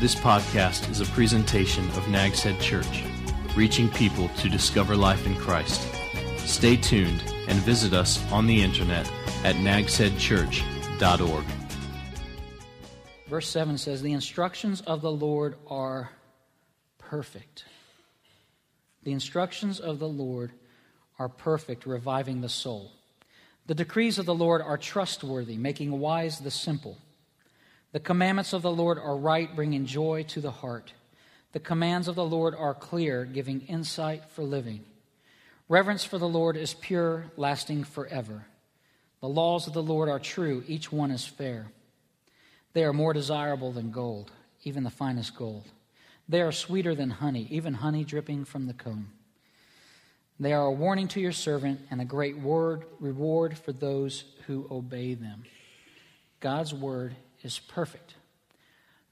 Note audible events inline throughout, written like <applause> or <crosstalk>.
This podcast is a presentation of Nag's Head Church, reaching people to discover life in Christ. Stay tuned and visit us on the internet at nagsheadchurch.org. Verse 7 says, The instructions of the Lord are perfect. The instructions of the Lord are perfect, reviving the soul. The decrees of the Lord are trustworthy, making wise the simple. The commandments of the Lord are right, bringing joy to the heart. The commands of the Lord are clear, giving insight for living. Reverence for the Lord is pure, lasting forever. The laws of the Lord are true, each one is fair. They are more desirable than gold, even the finest gold. They are sweeter than honey, even honey dripping from the comb. They are a warning to your servant and a great word, reward for those who obey them. God's word is perfect.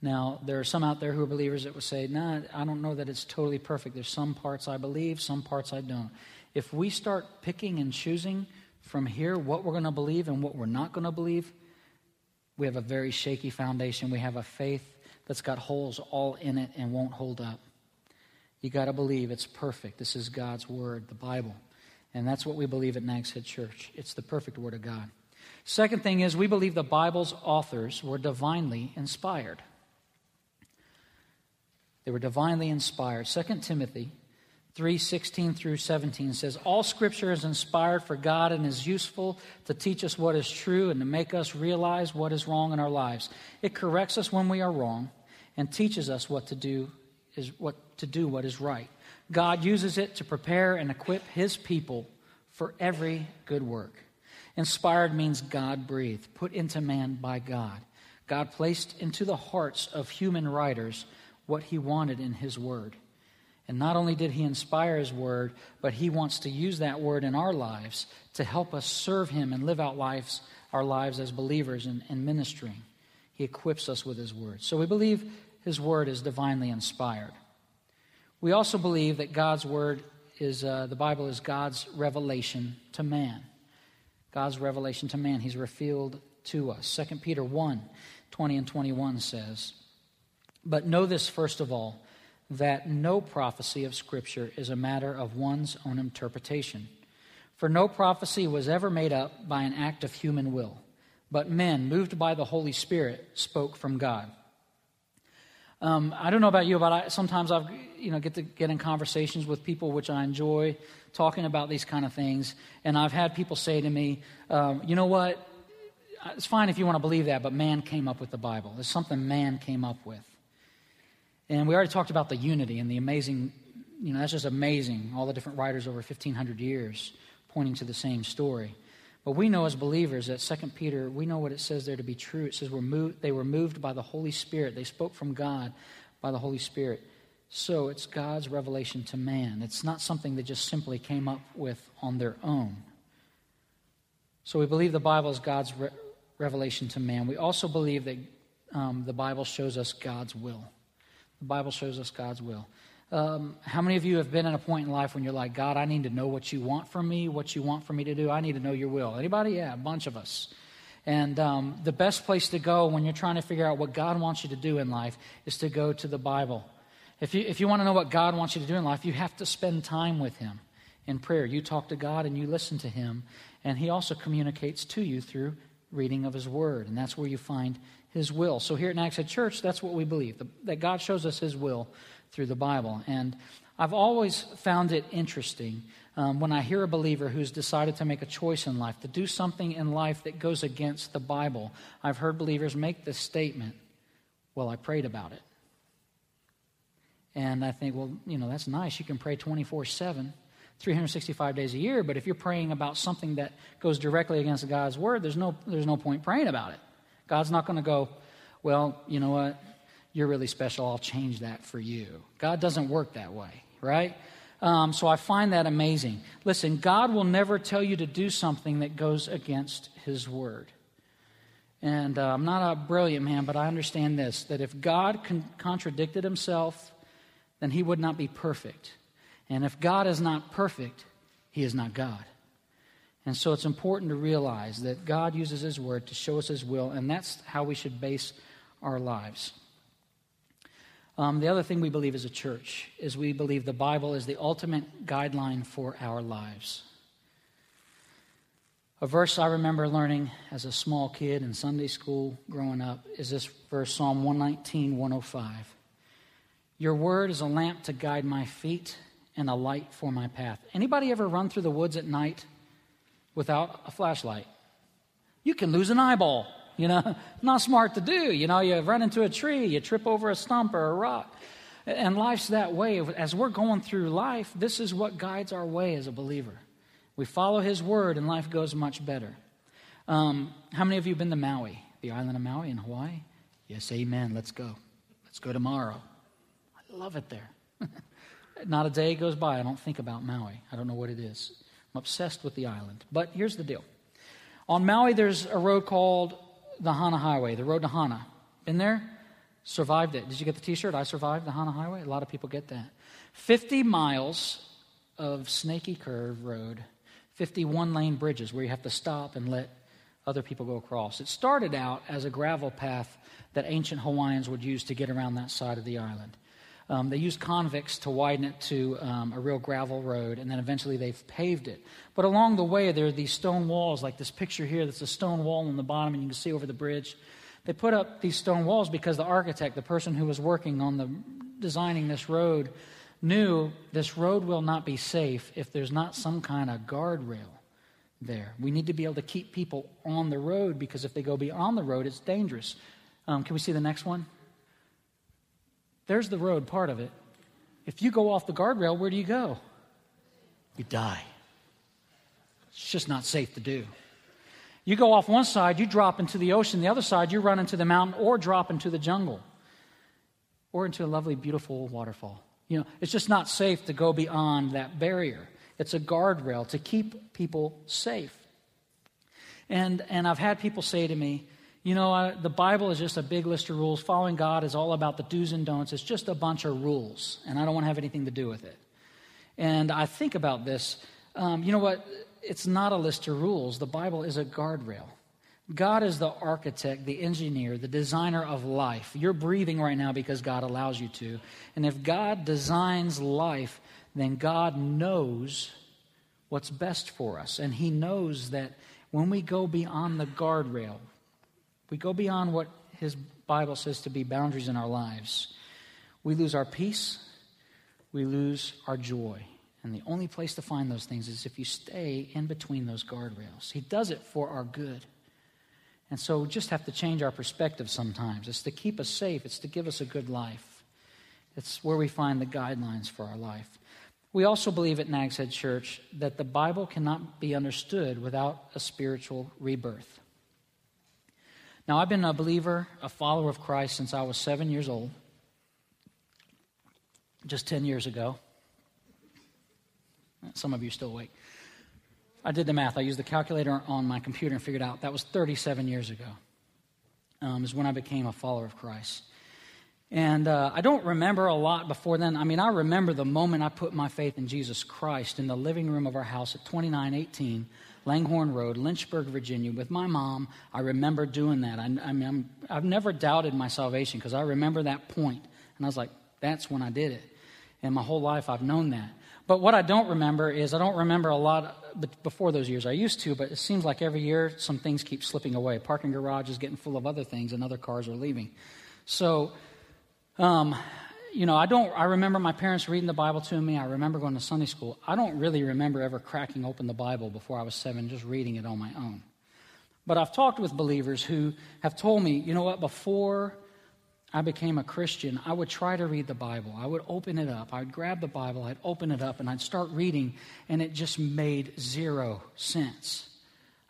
Now, there are some out there who are believers that would say, nah, I don't know that it's totally perfect. There's some parts I believe, some parts I don't. If we start picking and choosing from here what we're going to believe and what we're not going to believe, we have a very shaky foundation. We have a faith that's got holes all in it and won't hold up. You got to believe it's perfect. This is God's Word, the Bible. And that's what we believe at Nags Head Church. It's the perfect Word of God. Second thing is, we believe the Bible's authors were divinely inspired. They were divinely inspired. 2 Timothy 3 16 through 17 says, All scripture is inspired for God and is useful to teach us what is true and to make us realize what is wrong in our lives. It corrects us when we are wrong and teaches us what to do is what to do what is right. God uses it to prepare and equip his people for every good work. Inspired means God breathed, put into man by God. God placed into the hearts of human writers what he wanted in his word. And not only did he inspire his word, but he wants to use that word in our lives to help us serve him and live out lives, our lives as believers and, and ministering. He equips us with his word. So we believe his word is divinely inspired. We also believe that God's word is, uh, the Bible is God's revelation to man. God's revelation to man. He's revealed to us. 2 Peter 1 20 and 21 says, But know this first of all, that no prophecy of Scripture is a matter of one's own interpretation. For no prophecy was ever made up by an act of human will, but men, moved by the Holy Spirit, spoke from God. Um, I don't know about you, but I, sometimes I you know, get to get in conversations with people which I enjoy talking about these kind of things. And I've had people say to me, um, you know what? It's fine if you want to believe that, but man came up with the Bible. It's something man came up with. And we already talked about the unity and the amazing, you know, that's just amazing. All the different writers over 1,500 years pointing to the same story. But we know as believers that Second Peter, we know what it says there to be true. It says we're moved, they were moved by the Holy Spirit. They spoke from God by the Holy Spirit. So it's God's revelation to man. It's not something they just simply came up with on their own. So we believe the Bible is God's re- revelation to man. We also believe that um, the Bible shows us God's will. The Bible shows us God's will. Um, how many of you have been at a point in life when you're like, God, I need to know what you want from me, what you want for me to do. I need to know your will. Anybody? Yeah, a bunch of us. And um, the best place to go when you're trying to figure out what God wants you to do in life is to go to the Bible. If you, if you want to know what God wants you to do in life, you have to spend time with Him in prayer. You talk to God and you listen to Him, and He also communicates to you through reading of His Word, and that's where you find His will. So here at Nags Head Church, that's what we believe that God shows us His will through the Bible. And I've always found it interesting um, when I hear a believer who's decided to make a choice in life, to do something in life that goes against the Bible. I've heard believers make this statement Well, I prayed about it. And I think, well, you know, that's nice. You can pray 24 7, 365 days a year, but if you're praying about something that goes directly against God's word, there's no, there's no point praying about it. God's not going to go, well, you know what? You're really special. I'll change that for you. God doesn't work that way, right? Um, so I find that amazing. Listen, God will never tell you to do something that goes against His word. And uh, I'm not a brilliant man, but I understand this that if God con- contradicted Himself, then he would not be perfect. And if God is not perfect, he is not God. And so it's important to realize that God uses his word to show us his will, and that's how we should base our lives. Um, the other thing we believe as a church is we believe the Bible is the ultimate guideline for our lives. A verse I remember learning as a small kid in Sunday school growing up is this verse, Psalm 119, 105. Your word is a lamp to guide my feet and a light for my path. Anybody ever run through the woods at night without a flashlight? You can lose an eyeball. You know, <laughs> not smart to do. You know, you run into a tree, you trip over a stump or a rock. And life's that way. As we're going through life, this is what guides our way as a believer. We follow His word, and life goes much better. Um, how many of you have been to Maui, the island of Maui in Hawaii? Yes, amen. Let's go. Let's go tomorrow. Love it there. <laughs> Not a day goes by I don't think about Maui. I don't know what it is. I'm obsessed with the island. But here's the deal on Maui, there's a road called the Hana Highway, the road to Hana. Been there? Survived it. Did you get the t shirt? I survived the Hana Highway? A lot of people get that. 50 miles of snaky curve road, 51 lane bridges where you have to stop and let other people go across. It started out as a gravel path that ancient Hawaiians would use to get around that side of the island. Um, they used convicts to widen it to um, a real gravel road, and then eventually they've paved it. But along the way, there are these stone walls, like this picture here that's a stone wall on the bottom, and you can see over the bridge. They put up these stone walls because the architect, the person who was working on the designing this road, knew this road will not be safe if there's not some kind of guardrail there. We need to be able to keep people on the road because if they go beyond the road, it's dangerous. Um, can we see the next one? There's the road part of it. If you go off the guardrail, where do you go? You die. It's just not safe to do. You go off one side, you drop into the ocean. The other side, you run into the mountain or drop into the jungle or into a lovely, beautiful waterfall. You know, it's just not safe to go beyond that barrier. It's a guardrail to keep people safe. And, and I've had people say to me, you know, the Bible is just a big list of rules. Following God is all about the do's and don'ts. It's just a bunch of rules, and I don't want to have anything to do with it. And I think about this. Um, you know what? It's not a list of rules. The Bible is a guardrail. God is the architect, the engineer, the designer of life. You're breathing right now because God allows you to. And if God designs life, then God knows what's best for us. And He knows that when we go beyond the guardrail, we go beyond what his Bible says to be boundaries in our lives, we lose our peace, we lose our joy. And the only place to find those things is if you stay in between those guardrails. He does it for our good. And so we just have to change our perspective sometimes. It's to keep us safe, it's to give us a good life. It's where we find the guidelines for our life. We also believe at Nags Head Church that the Bible cannot be understood without a spiritual rebirth. Now, I've been a believer, a follower of Christ since I was seven years old, just 10 years ago. Some of you still awake. I did the math. I used the calculator on my computer and figured out that was 37 years ago, um, is when I became a follower of Christ. And uh, I don't remember a lot before then. I mean, I remember the moment I put my faith in Jesus Christ in the living room of our house at 2918 Langhorne Road, Lynchburg, Virginia, with my mom. I remember doing that. I, I mean, i have never doubted my salvation because I remember that point. And I was like, that's when I did it. And my whole life I've known that. But what I don't remember is I don't remember a lot before those years. I used to, but it seems like every year some things keep slipping away. Parking garage is getting full of other things and other cars are leaving. So, um, you know, I don't, I remember my parents reading the Bible to me. I remember going to Sunday school. I don't really remember ever cracking open the Bible before I was seven, just reading it on my own. But I've talked with believers who have told me, you know what, before I became a Christian, I would try to read the Bible. I would open it up. I'd grab the Bible, I'd open it up, and I'd start reading, and it just made zero sense.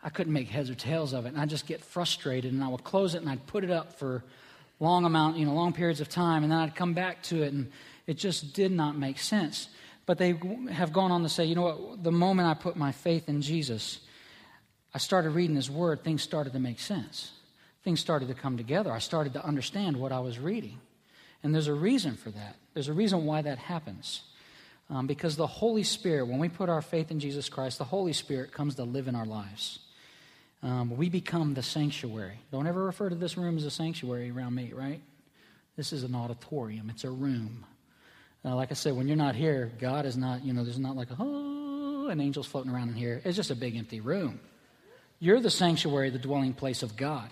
I couldn't make heads or tails of it, and I'd just get frustrated, and I would close it and I'd put it up for long amount, you know, long periods of time, and then I'd come back to it, and it just did not make sense. But they have gone on to say, you know what, the moment I put my faith in Jesus, I started reading His Word, things started to make sense. Things started to come together. I started to understand what I was reading. And there's a reason for that. There's a reason why that happens. Um, because the Holy Spirit, when we put our faith in Jesus Christ, the Holy Spirit comes to live in our lives um, we become the sanctuary. Don't ever refer to this room as a sanctuary around me, right? This is an auditorium, it's a room. Uh, like I said, when you're not here, God is not, you know, there's not like, oh, and angels floating around in here. It's just a big empty room. You're the sanctuary, the dwelling place of God.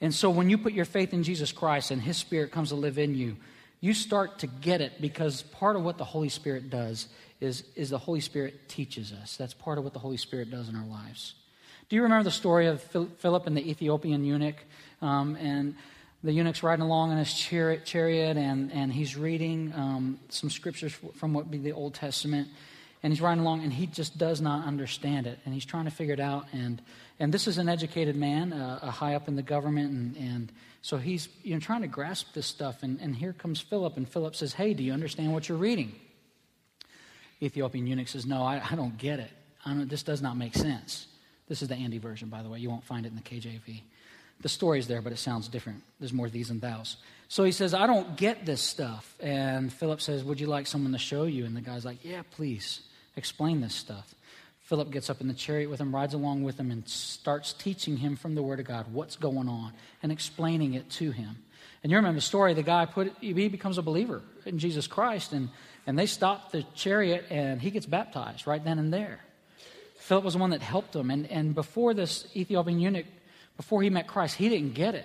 And so when you put your faith in Jesus Christ and His Spirit comes to live in you, you start to get it because part of what the Holy Spirit does is, is the Holy Spirit teaches us. That's part of what the Holy Spirit does in our lives. Do you remember the story of Philip and the Ethiopian eunuch? Um, and the eunuch's riding along in his chariot, and, and he's reading um, some scriptures from what would be the Old Testament. And he's riding along, and he just does not understand it. And he's trying to figure it out. And and this is an educated man, uh, a high up in the government, and, and so he's you know, trying to grasp this stuff. And, and here comes Philip, and Philip says, Hey, do you understand what you're reading? Ethiopian eunuch says, No, I, I don't get it. I don't, this does not make sense. This is the Andy version, by the way. You won't find it in the KJV. The story's there, but it sounds different. There's more these and thous. So he says, I don't get this stuff. And Philip says, Would you like someone to show you? And the guy's like, Yeah, please. Explain this stuff. Philip gets up in the chariot with him, rides along with him, and starts teaching him from the Word of God what's going on and explaining it to him. And you remember the story, the guy put he becomes a believer in Jesus Christ, and, and they stop the chariot and he gets baptized right then and there. Philip was the one that helped him. And, and before this Ethiopian eunuch, before he met Christ, he didn't get it.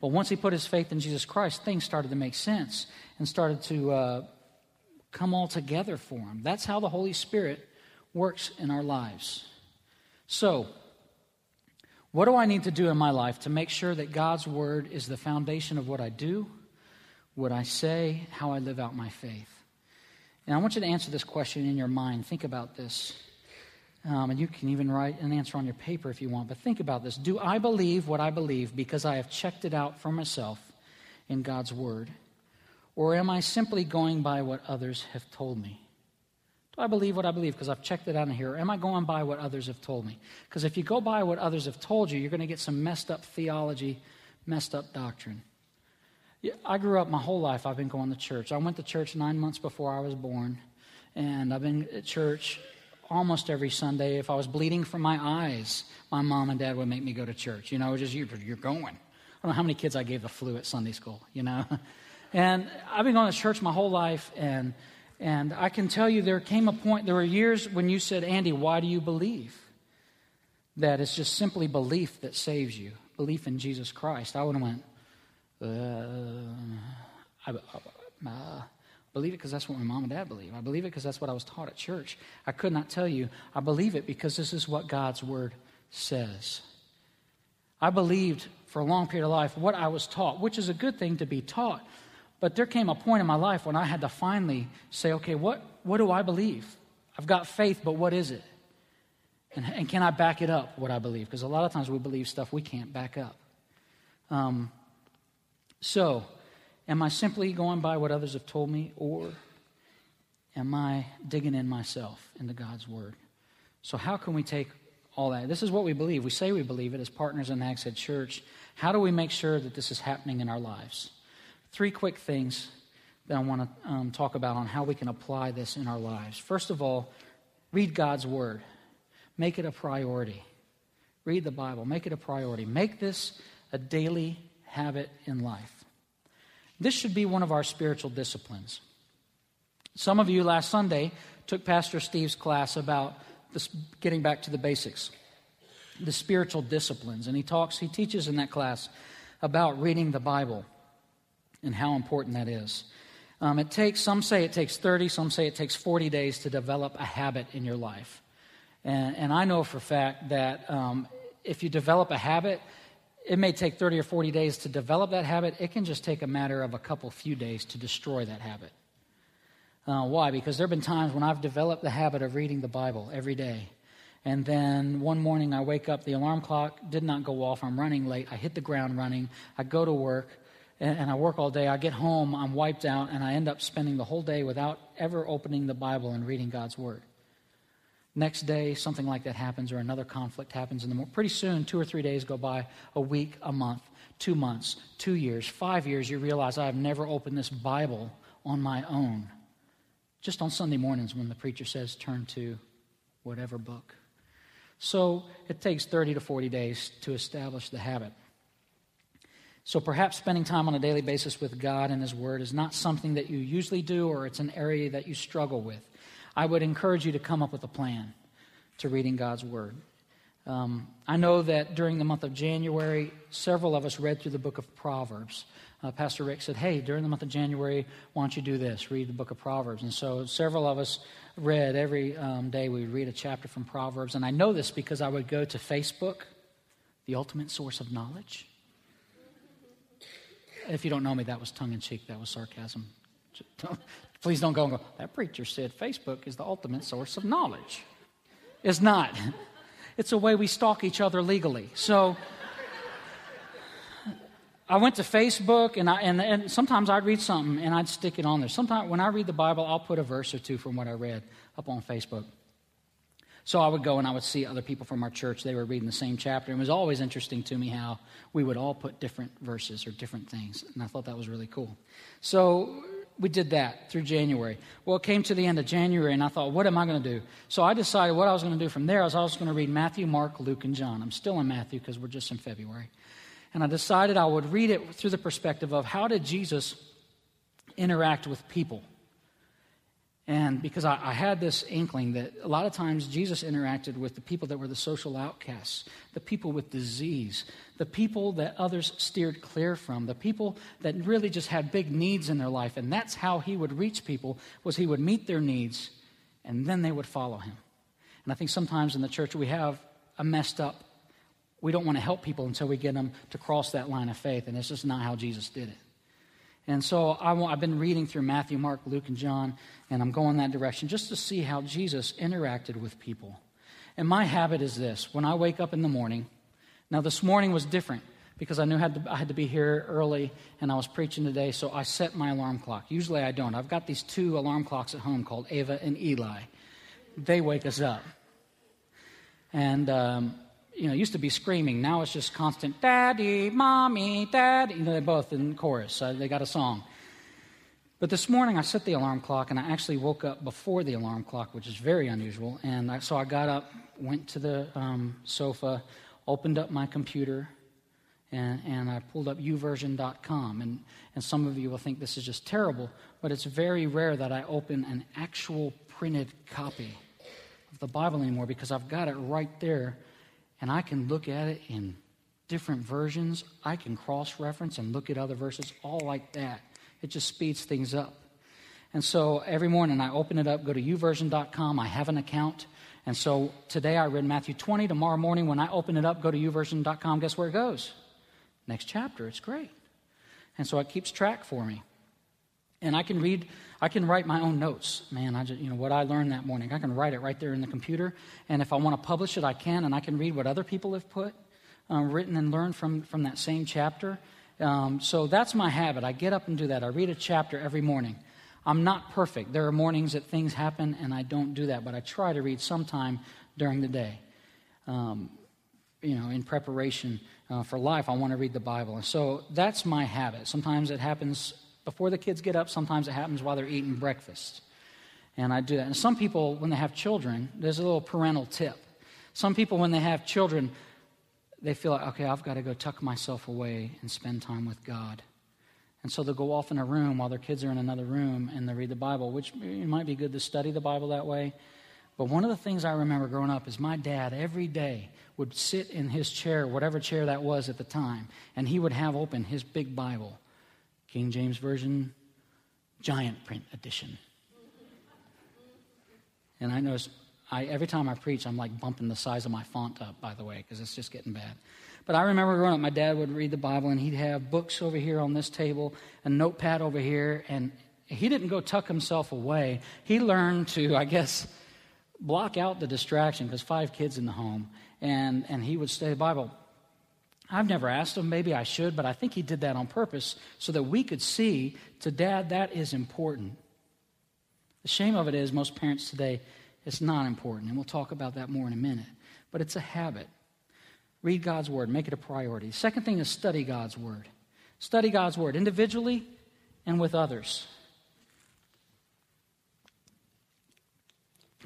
But once he put his faith in Jesus Christ, things started to make sense and started to uh, come all together for him. That's how the Holy Spirit works in our lives. So, what do I need to do in my life to make sure that God's word is the foundation of what I do, what I say, how I live out my faith? And I want you to answer this question in your mind. Think about this. Um, and you can even write an answer on your paper if you want, but think about this. Do I believe what I believe because I have checked it out for myself in God's word? Or am I simply going by what others have told me? Do I believe what I believe because I've checked it out in here? Or am I going by what others have told me? Because if you go by what others have told you, you're going to get some messed up theology, messed up doctrine. I grew up my whole life, I've been going to church. I went to church nine months before I was born, and I've been at church almost every Sunday. If I was bleeding from my eyes, my mom and dad would make me go to church. You know, just you, you're going. I don't know how many kids I gave the flu at Sunday school, you know. <laughs> And I've been going to church my whole life, and and I can tell you there came a point, there were years when you said, Andy, why do you believe? That it's just simply belief that saves you, belief in Jesus Christ. I would have went, uh, I, I, uh, believe it because that's what my mom and dad believe. I believe it because that's what I was taught at church. I could not tell you. I believe it because this is what God's word says. I believed for a long period of life what I was taught, which is a good thing to be taught. But there came a point in my life when I had to finally say, okay, what, what do I believe? I've got faith, but what is it? And, and can I back it up, what I believe? Because a lot of times we believe stuff we can't back up. Um, so, am I simply going by what others have told me, or am I digging in myself into God's Word? So, how can we take all that? This is what we believe. We say we believe it as partners in Nags Head Church. How do we make sure that this is happening in our lives? Three quick things that I want to um, talk about on how we can apply this in our lives. First of all, read God's Word, make it a priority. Read the Bible, make it a priority. Make this a daily habit in life. This should be one of our spiritual disciplines. Some of you last Sunday took Pastor Steve's class about this, getting back to the basics, the spiritual disciplines. And he talks, he teaches in that class about reading the Bible and how important that is. Um, it takes, some say it takes 30, some say it takes 40 days to develop a habit in your life. And, and I know for fact that um, if you develop a habit, it may take 30 or 40 days to develop that habit. It can just take a matter of a couple few days to destroy that habit. Uh, why? Because there have been times when I've developed the habit of reading the Bible every day. And then one morning I wake up, the alarm clock did not go off, I'm running late, I hit the ground running, I go to work, and, and I work all day. I get home, I'm wiped out, and I end up spending the whole day without ever opening the Bible and reading God's Word. Next day, something like that happens, or another conflict happens in the morning. Pretty soon, two or three days go by, a week, a month, two months, two years, five years. You realize I have never opened this Bible on my own. Just on Sunday mornings when the preacher says, turn to whatever book. So it takes 30 to 40 days to establish the habit. So perhaps spending time on a daily basis with God and His Word is not something that you usually do or it's an area that you struggle with. I would encourage you to come up with a plan to reading God's Word. Um, I know that during the month of January, several of us read through the book of Proverbs. Uh, Pastor Rick said, Hey, during the month of January, why don't you do this? Read the book of Proverbs. And so several of us read every um, day, we would read a chapter from Proverbs. And I know this because I would go to Facebook, the ultimate source of knowledge. If you don't know me, that was tongue in cheek, that was sarcasm. <laughs> Please don't go and go, that preacher said Facebook is the ultimate source of knowledge. It's not. <laughs> It's a way we stalk each other legally. So I went to Facebook, and, I, and, and sometimes I'd read something and I'd stick it on there. Sometimes when I read the Bible, I'll put a verse or two from what I read up on Facebook. So I would go and I would see other people from our church. They were reading the same chapter. It was always interesting to me how we would all put different verses or different things. And I thought that was really cool. So we did that through January. Well, it came to the end of January, and I thought, what am I going to do? So I decided what I was going to do from there I was going to read Matthew, Mark, Luke, and John. I'm still in Matthew because we're just in February. And I decided I would read it through the perspective of how did Jesus interact with people? And because I, I, had this inkling that a lot of times Jesus interacted with the people that were the social outcasts, the people with disease, the people that others steered clear from, the people that really just had big needs in their life. And that's how he would reach people, was he would meet their needs, and then they would follow him. And I think sometimes in the church we have a messed up, we don't want to help people until we get them to cross that line of faith. And it's just not how Jesus did it. And so I have been reading through Matthew, Mark, Luke, and John, and I'm going that direction just to see how Jesus interacted with people. And my habit is this when I wake up in the morning, now this morning was different because I knew I had, to, I had to be here early and I was preaching today, so I set my alarm clock. Usually I don't. I've got these two alarm clocks at home called Ava and Eli. They wake us up. And um, you know, used to be screaming. Now it's just constant, daddy, mommy, daddy. You know, they're both in chorus. Uh, they got a song. But this morning I set the alarm clock and I actually woke up before the alarm clock, which is very unusual. And I, so I got up, went to the um, sofa, opened up my computer, and, and I pulled up youversion.com. And, and some of you will think this is just terrible, but it's very rare that I open an actual printed copy of the Bible anymore because I've got it right there and I can look at it in different versions. I can cross reference and look at other verses, all like that. It just speeds things up. And so every morning I open it up, go to youversion.com. I have an account. And so today I read Matthew 20. Tomorrow morning when I open it up, go to youversion.com, guess where it goes? Next chapter. It's great. And so it keeps track for me. And I can read, I can write my own notes. Man, I just, you know, what I learned that morning, I can write it right there in the computer. And if I want to publish it, I can, and I can read what other people have put, uh, written and learned from, from that same chapter. Um, so that's my habit. I get up and do that. I read a chapter every morning. I'm not perfect. There are mornings that things happen and I don't do that, but I try to read sometime during the day. Um, you know, in preparation uh, for life, I want to read the Bible. And so that's my habit. Sometimes it happens before the kids get up. Sometimes it happens while they're eating breakfast. And I do that. And some people, when they have children, there's a little parental tip. Some people, when they have children, they feel like, okay, I've got to go tuck myself away and spend time with God. And so they'll go off in a room while their kids are in another room and they read the Bible, which it might be good to study the Bible that way. But one of the things I remember growing up is my dad every day would sit in his chair, whatever chair that was at the time, and he would have open his big Bible. King James Version, giant print edition. And I notice I, every time I preach, I'm like bumping the size of my font up, by the way, because it's just getting bad. But I remember growing up, my dad would read the Bible, and he'd have books over here on this table, a notepad over here, and he didn't go tuck himself away. He learned to, I guess, block out the distraction, because five kids in the home, and, and he would study the Bible. I've never asked him, maybe I should, but I think he did that on purpose so that we could see to dad that is important. The shame of it is, most parents today, it's not important. And we'll talk about that more in a minute. But it's a habit. Read God's word, make it a priority. Second thing is study God's word. Study God's word individually and with others.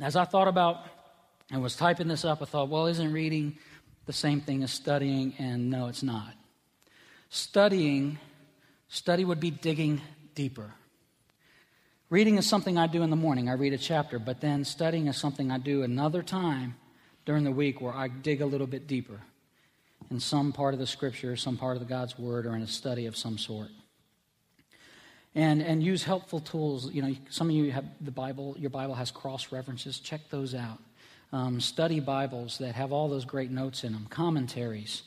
As I thought about and was typing this up, I thought, well, isn't reading the same thing as studying, and no, it's not. Studying, study would be digging deeper. Reading is something I do in the morning. I read a chapter, but then studying is something I do another time during the week where I dig a little bit deeper in some part of the scripture, some part of the God's word, or in a study of some sort. And, and use helpful tools. You know, some of you have the Bible, your Bible has cross references. Check those out. Um, study Bibles that have all those great notes in them, commentaries,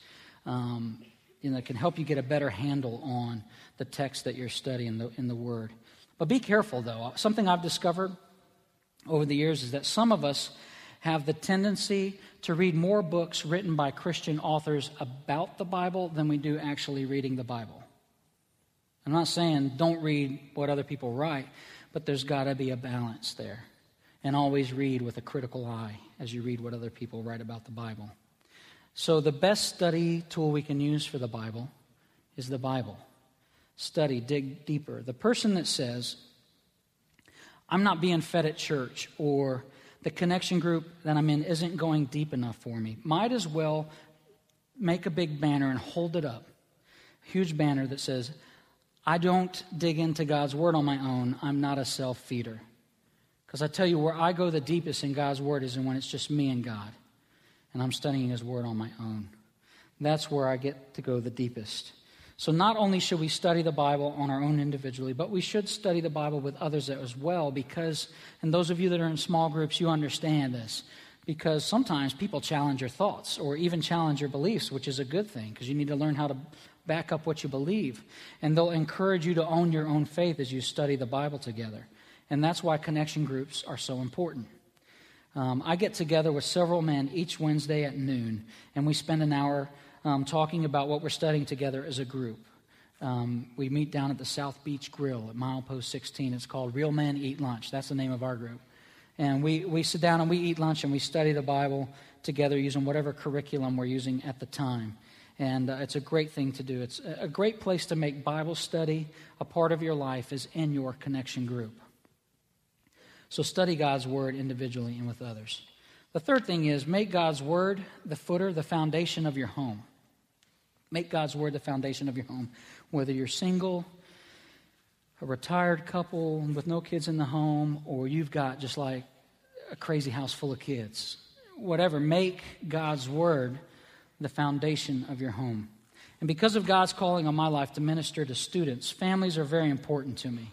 um, you know, that can help you get a better handle on the text that you're studying the, in the Word. But be careful, though. Something I've discovered over the years is that some of us have the tendency to read more books written by Christian authors about the Bible than we do actually reading the Bible. I'm not saying don't read what other people write, but there's got to be a balance there. And always read with a critical eye as you read what other people write about the Bible. So, the best study tool we can use for the Bible is the Bible study, dig deeper. The person that says, I'm not being fed at church, or the connection group that I'm in isn't going deep enough for me, might as well make a big banner and hold it up. A huge banner that says, I don't dig into God's word on my own. I'm not a self feeder. Because I tell you, where I go the deepest in God's word is when it's just me and God, and I'm studying His word on my own. That's where I get to go the deepest. So, not only should we study the Bible on our own individually, but we should study the Bible with others as well, because, and those of you that are in small groups, you understand this, because sometimes people challenge your thoughts or even challenge your beliefs, which is a good thing, because you need to learn how to back up what you believe. And they'll encourage you to own your own faith as you study the Bible together. And that's why connection groups are so important. Um, I get together with several men each Wednesday at noon, and we spend an hour um, talking about what we're studying together as a group. Um, we meet down at the South Beach Grill at Milepost 16. It's called Real Men Eat Lunch. That's the name of our group. And we, we sit down and we eat lunch and we study the Bible together using whatever curriculum we're using at the time. And uh, it's a great thing to do. It's a great place to make Bible study a part of your life is in your connection group. So study God's Word individually and with others. The third thing is make God's Word the footer, the foundation of your home. Make God's Word the foundation of your home. Whether you're single, a retired couple with no kids in the home, or you've got just like a crazy house full of kids. Whatever, make God's Word the foundation of your home. And because of God's calling on my life to minister to students, families are very important to me.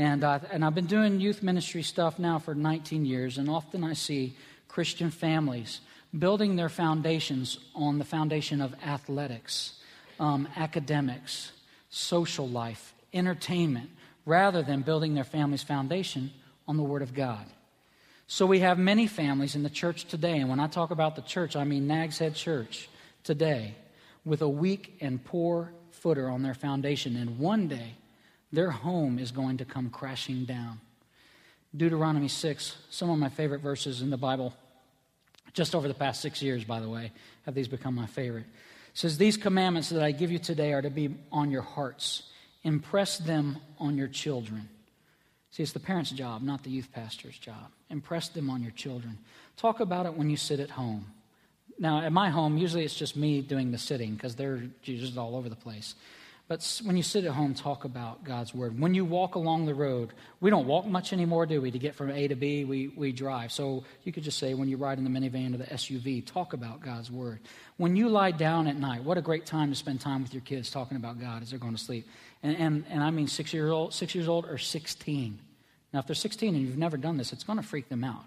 And, uh, and I've been doing youth ministry stuff now for 19 years, and often I see Christian families building their foundations on the foundation of athletics, um, academics, social life, entertainment, rather than building their family's foundation on the Word of God. So we have many families in the church today, and when I talk about the church, I mean Nags Head Church today, with a weak and poor footer on their foundation, and one day their home is going to come crashing down. Deuteronomy 6, some of my favorite verses in the Bible, just over the past six years, by the way, have these become my favorite. It says, These commandments that I give you today are to be on your hearts. Impress them on your children. See, it's the parent's job, not the youth pastor's job. Impress them on your children. Talk about it when you sit at home. Now, at my home, usually it's just me doing the sitting because they're just all over the place. But when you sit at home, talk about God's word. When you walk along the road, we don't walk much anymore, do we? To get from A to B, we, we drive. So you could just say, when you ride in the minivan or the SUV, talk about God's word. When you lie down at night, what a great time to spend time with your kids talking about God as they're going to sleep. And, and, and I mean six years old, six years old or 16. Now, if they're 16 and you've never done this, it's going to freak them out.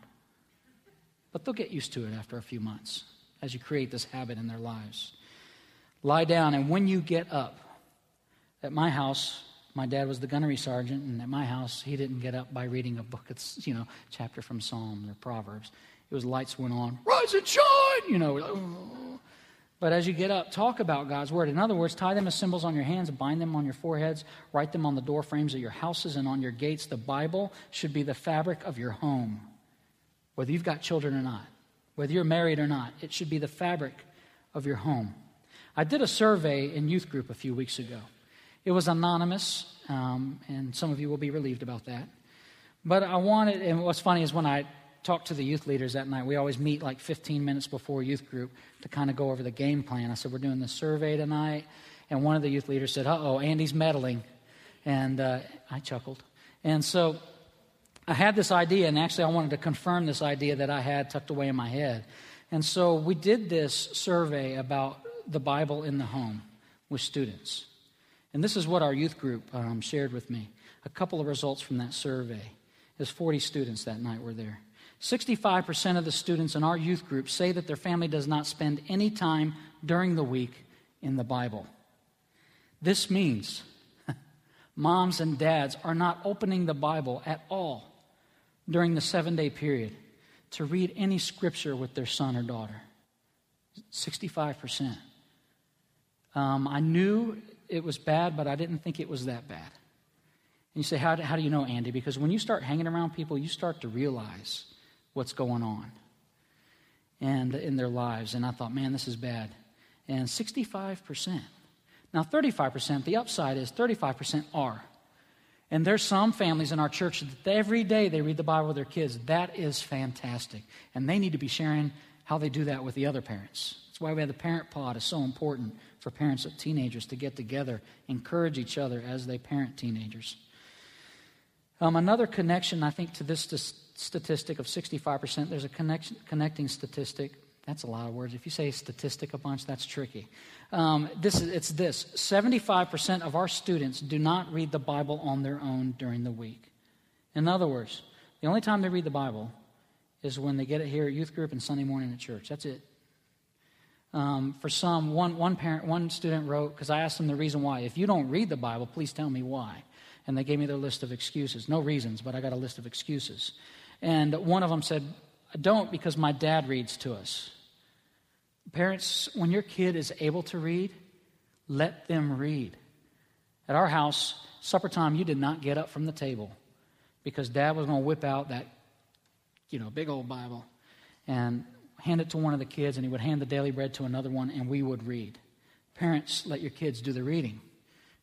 But they'll get used to it after a few months as you create this habit in their lives. Lie down, and when you get up, at my house, my dad was the gunnery sergeant, and at my house, he didn't get up by reading a book, it's, you know, chapter from Psalms or Proverbs. It was lights went on, rise and shine, you know. Oh. But as you get up, talk about God's word. In other words, tie them as symbols on your hands, bind them on your foreheads, write them on the door frames of your houses and on your gates. The Bible should be the fabric of your home, whether you've got children or not, whether you're married or not. It should be the fabric of your home. I did a survey in youth group a few weeks ago. It was anonymous, um, and some of you will be relieved about that. But I wanted, and what's funny is when I talked to the youth leaders that night, we always meet like 15 minutes before youth group to kind of go over the game plan. I said, We're doing the survey tonight, And one of the youth leaders said, Uh oh, Andy's meddling. And uh, I chuckled. And so I had this idea, and actually, I wanted to confirm this idea that I had tucked away in my head. And so we did this survey about the Bible in the home with students. And this is what our youth group um, shared with me. A couple of results from that survey. There's 40 students that night were there. 65% of the students in our youth group say that their family does not spend any time during the week in the Bible. This means <laughs> moms and dads are not opening the Bible at all during the seven day period to read any scripture with their son or daughter. 65%. Um, I knew it was bad, but I didn't think it was that bad. And you say, how do, how do you know, Andy? Because when you start hanging around people, you start to realize what's going on and in their lives. And I thought, man, this is bad. And 65%. Now, 35%, the upside is 35% are. And there's some families in our church that every day they read the Bible with their kids. That is fantastic. And they need to be sharing how they do that with the other parents. That's why we have the parent pod. It's so important for parents of teenagers to get together, encourage each other as they parent teenagers. Um, another connection, I think, to this st- statistic of 65%, there's a connection, connecting statistic. That's a lot of words. If you say statistic a bunch, that's tricky. Um, this is, it's this 75% of our students do not read the Bible on their own during the week. In other words, the only time they read the Bible is when they get it here at youth group and Sunday morning at church. That's it. Um, for some, one, one parent, one student wrote, because I asked them the reason why. If you don't read the Bible, please tell me why. And they gave me their list of excuses. No reasons, but I got a list of excuses. And one of them said, I don't because my dad reads to us. Parents, when your kid is able to read, let them read. At our house, supper time, you did not get up from the table because dad was going to whip out that, you know, big old Bible and hand it to one of the kids, and he would hand the daily bread to another one, and we would read. Parents, let your kids do the reading.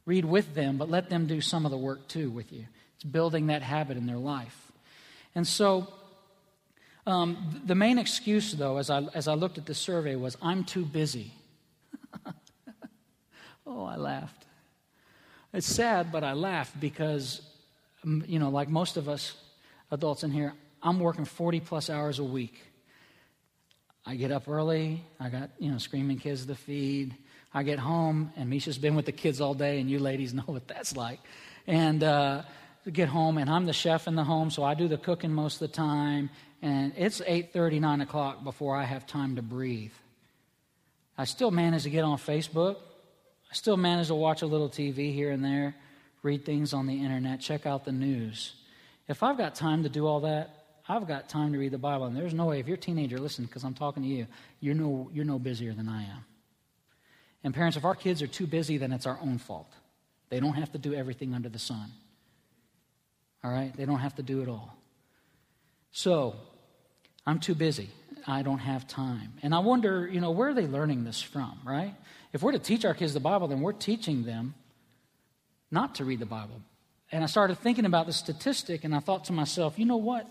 Read with them, but let them do some of the work too with you. It's building that habit in their life. And so, um, the main excuse, though, as I, as I looked at the survey, was I'm too busy. <laughs> oh, I laughed. It's sad, but I laughed because, um, you know, like most of us adults in here, I'm working 40 plus hours a week. I get up early. I got, you know, screaming kids to feed. I get home, and Misha's been with the kids all day, and you ladies <laughs> know what that's like. And uh, get home, and I'm the chef in the home, so I do the cooking most of the time and it's 8.30, 9 o'clock before I have time to breathe. I still manage to get on Facebook. I still manage to watch a little TV here and there, read things on the internet, check out the news. If I've got time to do all that, I've got time to read the Bible. And there's no way, if you're a teenager, listen, because I'm talking to you, you're no, you're no busier than I am. And parents, if our kids are too busy, then it's our own fault. They don't have to do everything under the sun. All right? They don't have to do it all. So, I'm too busy. I don't have time. And I wonder, you know, where are they learning this from, right? If we're to teach our kids the Bible, then we're teaching them not to read the Bible. And I started thinking about the statistic, and I thought to myself, you know what?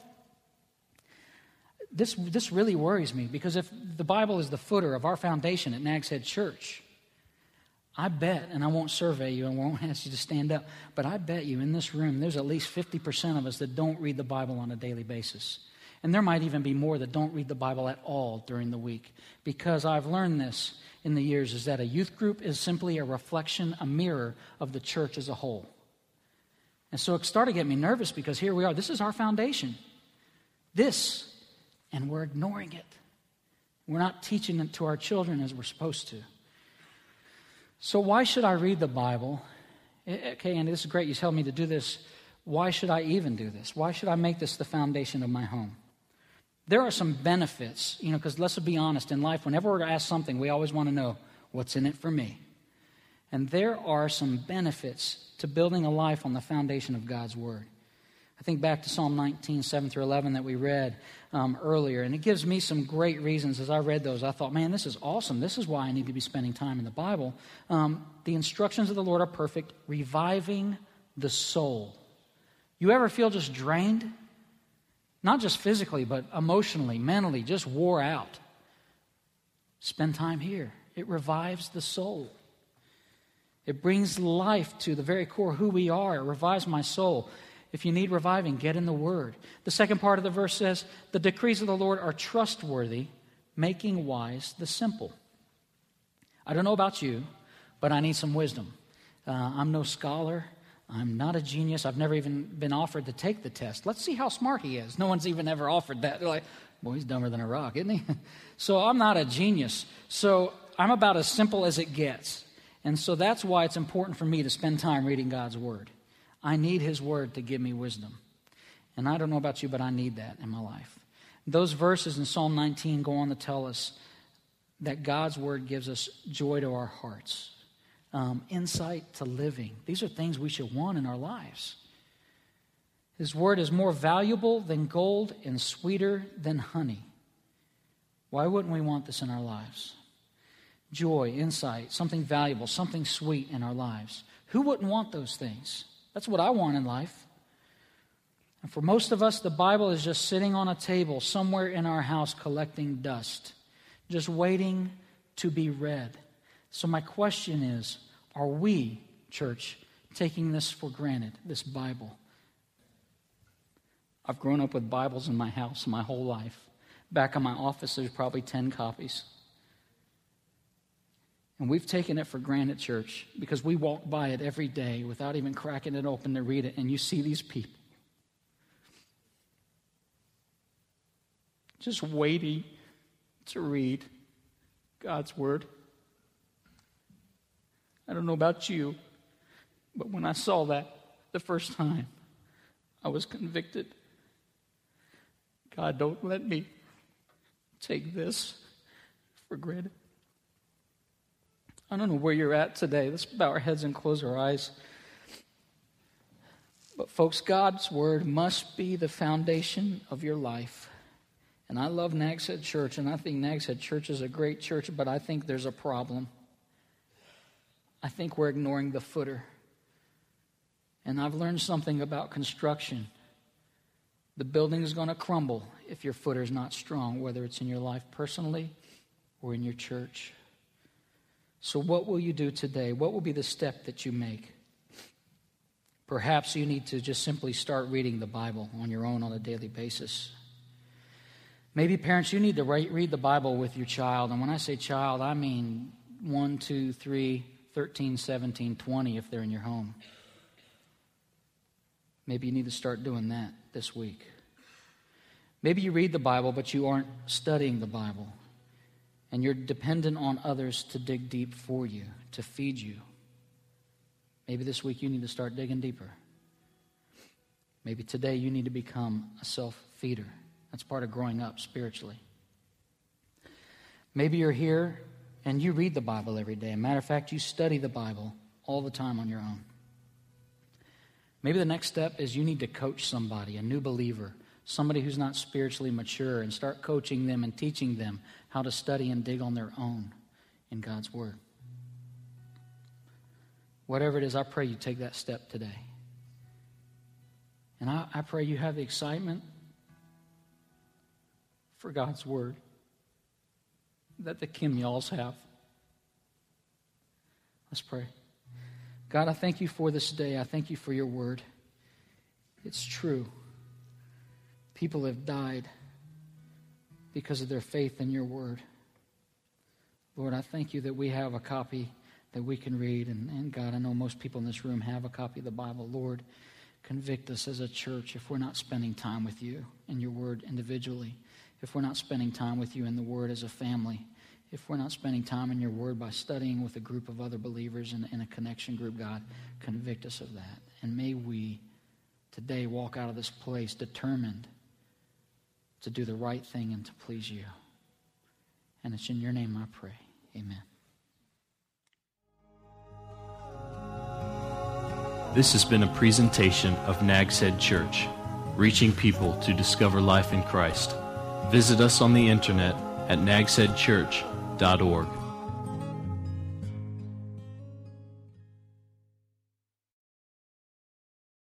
This, this really worries me because if the Bible is the footer of our foundation at Nags Head Church, I bet, and I won't survey you and won't <laughs> ask you to stand up, but I bet you in this room there's at least 50% of us that don't read the Bible on a daily basis. And there might even be more that don't read the Bible at all during the week. Because I've learned this in the years is that a youth group is simply a reflection, a mirror of the church as a whole. And so it started to get me nervous because here we are. This is our foundation. This, and we're ignoring it. We're not teaching it to our children as we're supposed to. So, why should I read the Bible? Eh, eh, okay, and this is great. You tell me to do this. Why should I even do this? Why should I make this the foundation of my home? There are some benefits, you know, because let's be honest, in life, whenever we're asked something, we always want to know what's in it for me. And there are some benefits to building a life on the foundation of God's Word. I think back to Psalm 19, 7 through 11 that we read um, earlier, and it gives me some great reasons. As I read those, I thought, man, this is awesome. This is why I need to be spending time in the Bible. Um, the instructions of the Lord are perfect, reviving the soul. You ever feel just drained? Not just physically, but emotionally, mentally, just wore out. Spend time here. It revives the soul. It brings life to the very core who we are. It revives my soul. If you need reviving, get in the Word. The second part of the verse says, The decrees of the Lord are trustworthy, making wise the simple. I don't know about you, but I need some wisdom. Uh, I'm no scholar. I'm not a genius. I've never even been offered to take the test. Let's see how smart he is. No one's even ever offered that. They're like, boy, he's dumber than a rock, isn't he? <laughs> so I'm not a genius. So I'm about as simple as it gets. And so that's why it's important for me to spend time reading God's Word. I need His Word to give me wisdom. And I don't know about you, but I need that in my life. Those verses in Psalm 19 go on to tell us that God's Word gives us joy to our hearts, um, insight to living. These are things we should want in our lives. His Word is more valuable than gold and sweeter than honey. Why wouldn't we want this in our lives? Joy, insight, something valuable, something sweet in our lives. Who wouldn't want those things? That's what I want in life. And for most of us, the Bible is just sitting on a table somewhere in our house collecting dust, just waiting to be read. So, my question is are we, church, taking this for granted, this Bible? I've grown up with Bibles in my house my whole life. Back in my office, there's probably 10 copies. And we've taken it for granted, church, because we walk by it every day without even cracking it open to read it. And you see these people just waiting to read God's Word. I don't know about you, but when I saw that the first time, I was convicted. God, don't let me take this for granted. I don't know where you're at today. Let's bow our heads and close our eyes. But, folks, God's word must be the foundation of your life. And I love Nags Head Church, and I think Nags Head Church is a great church, but I think there's a problem. I think we're ignoring the footer. And I've learned something about construction. The building is going to crumble if your footer is not strong, whether it's in your life personally or in your church. So, what will you do today? What will be the step that you make? Perhaps you need to just simply start reading the Bible on your own on a daily basis. Maybe, parents, you need to read the Bible with your child. And when I say child, I mean 1, 2, 3, 13, 17, 20 if they're in your home. Maybe you need to start doing that this week. Maybe you read the Bible, but you aren't studying the Bible and you're dependent on others to dig deep for you, to feed you. Maybe this week you need to start digging deeper. Maybe today you need to become a self feeder. That's part of growing up spiritually. Maybe you're here and you read the Bible every day. matter of fact, you study the Bible all the time on your own. Maybe the next step is you need to coach somebody, a new believer, somebody who's not spiritually mature, and start coaching them and teaching them how to study and dig on their own in God's Word. Whatever it is, I pray you take that step today. And I, I pray you have the excitement for God's Word that the Kimyals have. Let's pray. God, I thank you for this day. I thank you for your word. It's true. People have died because of their faith in your word. Lord, I thank you that we have a copy that we can read. And, and, God, I know most people in this room have a copy of the Bible. Lord, convict us as a church if we're not spending time with you and your word individually, if we're not spending time with you in the word as a family, if we're not spending time in your word by studying with a group of other believers in, in a connection group, God, convict us of that. And may we today walk out of this place determined to do the right thing and to please you. And it's in your name I pray. Amen. This has been a presentation of Nags Head Church, reaching people to discover life in Christ. Visit us on the internet at nagsheadchurch.org.